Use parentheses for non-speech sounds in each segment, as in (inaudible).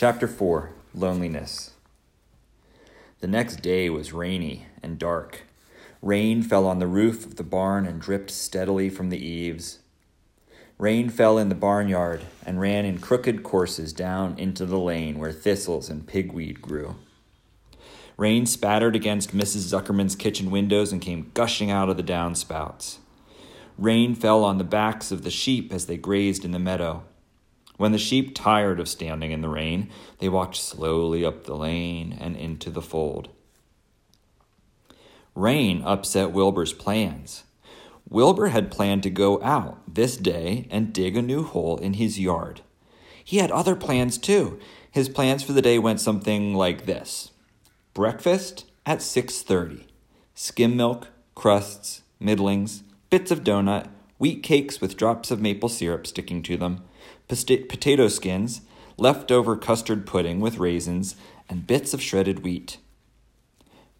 Chapter 4 Loneliness. The next day was rainy and dark. Rain fell on the roof of the barn and dripped steadily from the eaves. Rain fell in the barnyard and ran in crooked courses down into the lane where thistles and pigweed grew. Rain spattered against Mrs. Zuckerman's kitchen windows and came gushing out of the downspouts. Rain fell on the backs of the sheep as they grazed in the meadow. When the sheep tired of standing in the rain, they walked slowly up the lane and into the fold. Rain upset Wilbur's plans. Wilbur had planned to go out this day and dig a new hole in his yard. He had other plans too. His plans for the day went something like this. Breakfast at 6:30. Skim milk, crusts, middlings, bits of donut, wheat cakes with drops of maple syrup sticking to them, potato skins, leftover custard pudding with raisins, and bits of shredded wheat.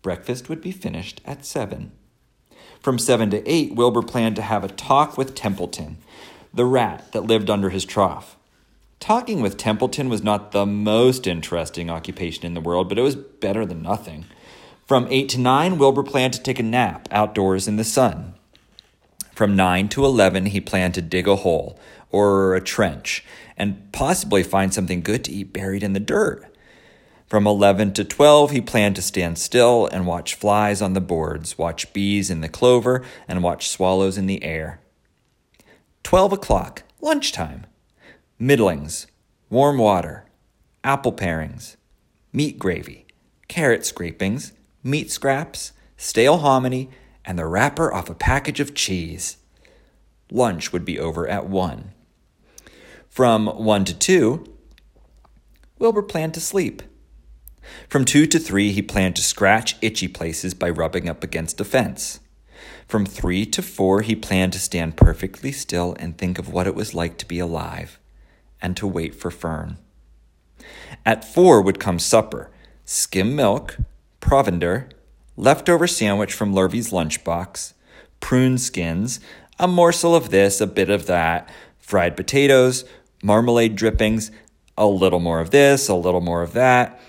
Breakfast would be finished at 7. From 7 to 8, Wilbur planned to have a talk with Templeton, the rat that lived under his trough. Talking with Templeton was not the most interesting occupation in the world, but it was better than nothing. From 8 to 9, Wilbur planned to take a nap outdoors in the sun. From 9 to 11, he planned to dig a hole, or a trench and possibly find something good to eat buried in the dirt. From 11 to 12, he planned to stand still and watch flies on the boards, watch bees in the clover, and watch swallows in the air. 12 o'clock, lunchtime. Middlings, warm water, apple parings, meat gravy, carrot scrapings, meat scraps, stale hominy, and the wrapper off a package of cheese. Lunch would be over at 1. From 1 to 2, Wilbur planned to sleep. From 2 to 3, he planned to scratch itchy places by rubbing up against a fence. From 3 to 4, he planned to stand perfectly still and think of what it was like to be alive and to wait for Fern. At 4 would come supper skim milk, provender, leftover sandwich from Lurvy's lunchbox, prune skins, a morsel of this, a bit of that, fried potatoes, marmalade drippings, a little more of this, a little more of that,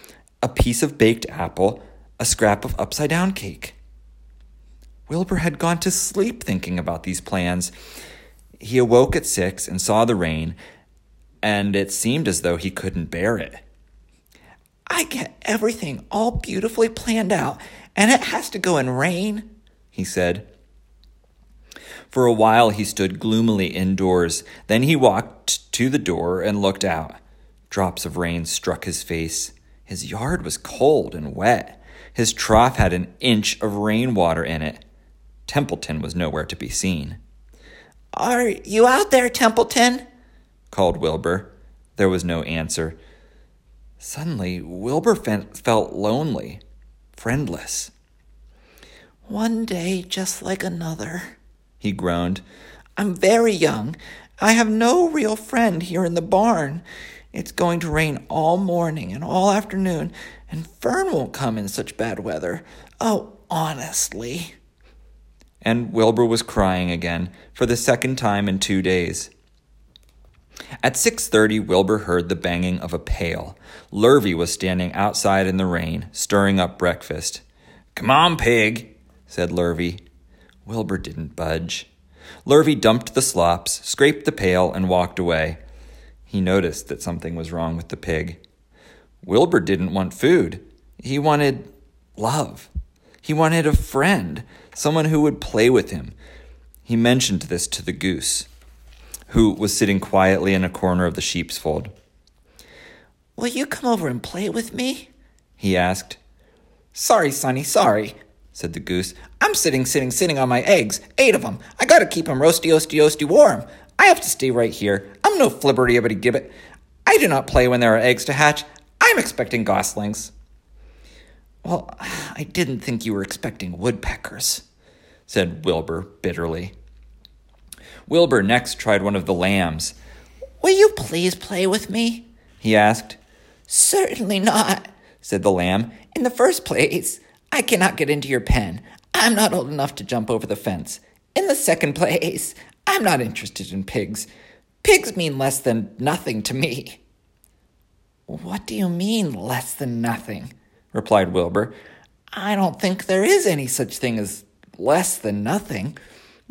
a piece of baked apple, a scrap of upside down cake. Wilbur had gone to sleep thinking about these plans. He awoke at six and saw the rain, and it seemed as though he couldn't bear it. I get everything all beautifully planned out, and it has to go and rain, he said. For a while he stood gloomily indoors. Then he walked to the door and looked out. Drops of rain struck his face. His yard was cold and wet. His trough had an inch of rainwater in it. Templeton was nowhere to be seen. Are you out there, Templeton? called Wilbur. There was no answer. Suddenly, Wilbur felt lonely, friendless. One day just like another, he groaned. I'm very young. I have no real friend here in the barn. It's going to rain all morning and all afternoon, and Fern won't come in such bad weather. Oh, honestly. And Wilbur was crying again for the second time in two days. At 6:30 Wilbur heard the banging of a pail. Lurvy was standing outside in the rain, stirring up breakfast. "Come on, pig," said Lurvy. Wilbur didn't budge. Lurvy dumped the slops, scraped the pail, and walked away. He noticed that something was wrong with the pig. Wilbur didn't want food. He wanted love. He wanted a friend, someone who would play with him. He mentioned this to the goose, who was sitting quietly in a corner of the sheep's fold. Will you come over and play with me? he asked. Sorry, Sonny, sorry, said the goose. I'm sitting, sitting, sitting on my eggs. Eight of them. I gotta keep 'em roasty, roasty, roasty warm. I have to stay right here. I'm no flibberty ibbity gibbet. I do not play when there are eggs to hatch. I'm expecting goslings. Well, (sighs) I didn't think you were expecting woodpeckers, said Wilbur bitterly. Wilbur next tried one of the lambs. Will you please play with me? he asked. Certainly not, said the lamb. In the first place, I cannot get into your pen. I'm not old enough to jump over the fence. In the second place, I'm not interested in pigs. Pigs mean less than nothing to me. What do you mean, less than nothing? replied Wilbur. I don't think there is any such thing as less than nothing.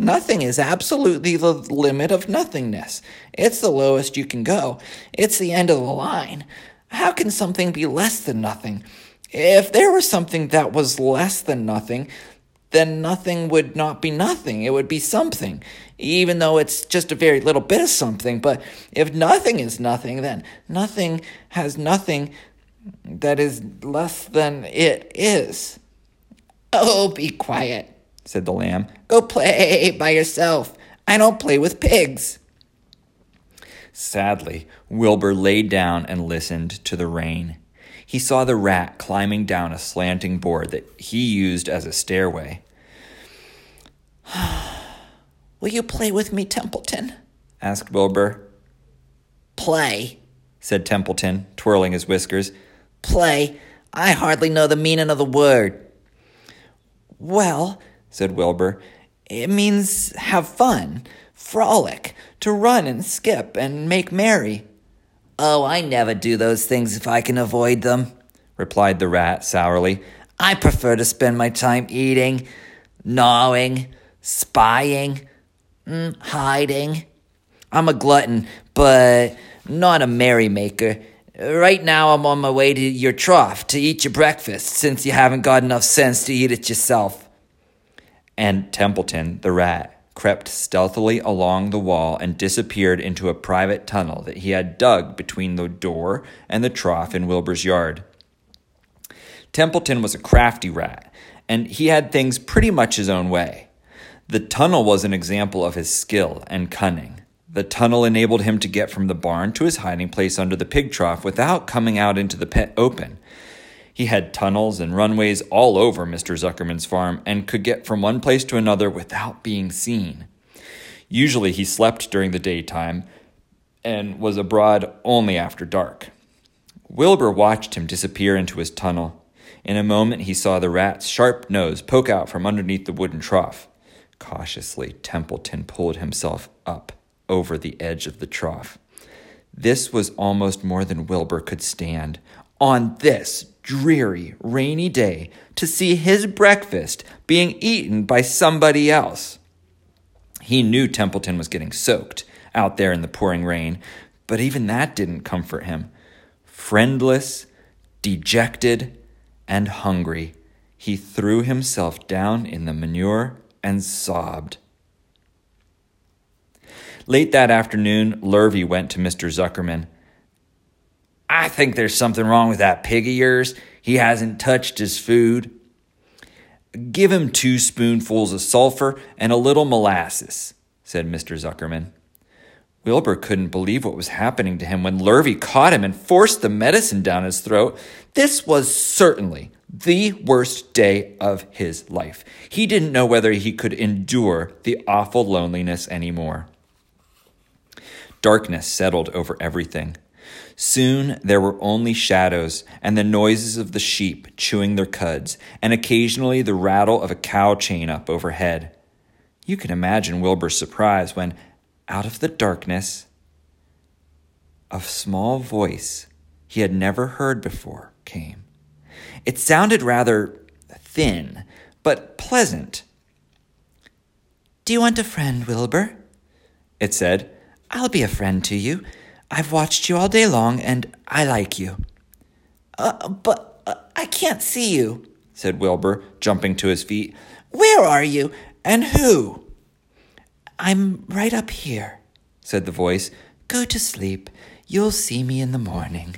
Nothing is absolutely the limit of nothingness. It's the lowest you can go. It's the end of the line. How can something be less than nothing? If there was something that was less than nothing, then nothing would not be nothing. It would be something, even though it's just a very little bit of something. But if nothing is nothing, then nothing has nothing that is less than it is. Oh, be quiet, said the lamb. Go play by yourself. I don't play with pigs. Sadly, Wilbur laid down and listened to the rain. He saw the rat climbing down a slanting board that he used as a stairway. (sighs) Will you play with me, Templeton? asked Wilbur. Play, said Templeton, twirling his whiskers. Play? I hardly know the meaning of the word. Well, said Wilbur, it means have fun, frolic, to run and skip and make merry. Oh, I never do those things if I can avoid them, replied the rat sourly. I prefer to spend my time eating, gnawing, spying, mm, hiding. I'm a glutton, but not a merrymaker. Right now, I'm on my way to your trough to eat your breakfast, since you haven't got enough sense to eat it yourself. And Templeton, the rat, crept stealthily along the wall and disappeared into a private tunnel that he had dug between the door and the trough in Wilbur's yard. Templeton was a crafty rat, and he had things pretty much his own way. The tunnel was an example of his skill and cunning. The tunnel enabled him to get from the barn to his hiding place under the pig trough without coming out into the open. He had tunnels and runways all over Mr. Zuckerman's farm and could get from one place to another without being seen. Usually he slept during the daytime and was abroad only after dark. Wilbur watched him disappear into his tunnel. In a moment he saw the rat's sharp nose poke out from underneath the wooden trough. Cautiously, Templeton pulled himself up over the edge of the trough. This was almost more than Wilbur could stand. On this dreary, rainy day to see his breakfast being eaten by somebody else. He knew Templeton was getting soaked out there in the pouring rain, but even that didn't comfort him. Friendless, dejected, and hungry, he threw himself down in the manure and sobbed. Late that afternoon, Lurvy went to Mr. Zuckerman. I think there's something wrong with that pig of yours. He hasn't touched his food. Give him two spoonfuls of sulfur and a little molasses, said Mr. Zuckerman. Wilbur couldn't believe what was happening to him when Lurvy caught him and forced the medicine down his throat. This was certainly the worst day of his life. He didn't know whether he could endure the awful loneliness anymore. Darkness settled over everything. Soon there were only shadows and the noises of the sheep chewing their cuds, and occasionally the rattle of a cow chain up overhead. You can imagine Wilbur's surprise when, out of the darkness, a small voice he had never heard before came. It sounded rather thin, but pleasant. Do you want a friend, Wilbur? It said. I'll be a friend to you. I've watched you all day long, and I like you. Uh, but uh, I can't see you, said Wilbur, jumping to his feet. Where are you, and who? I'm right up here, said the voice. Go to sleep. You'll see me in the morning.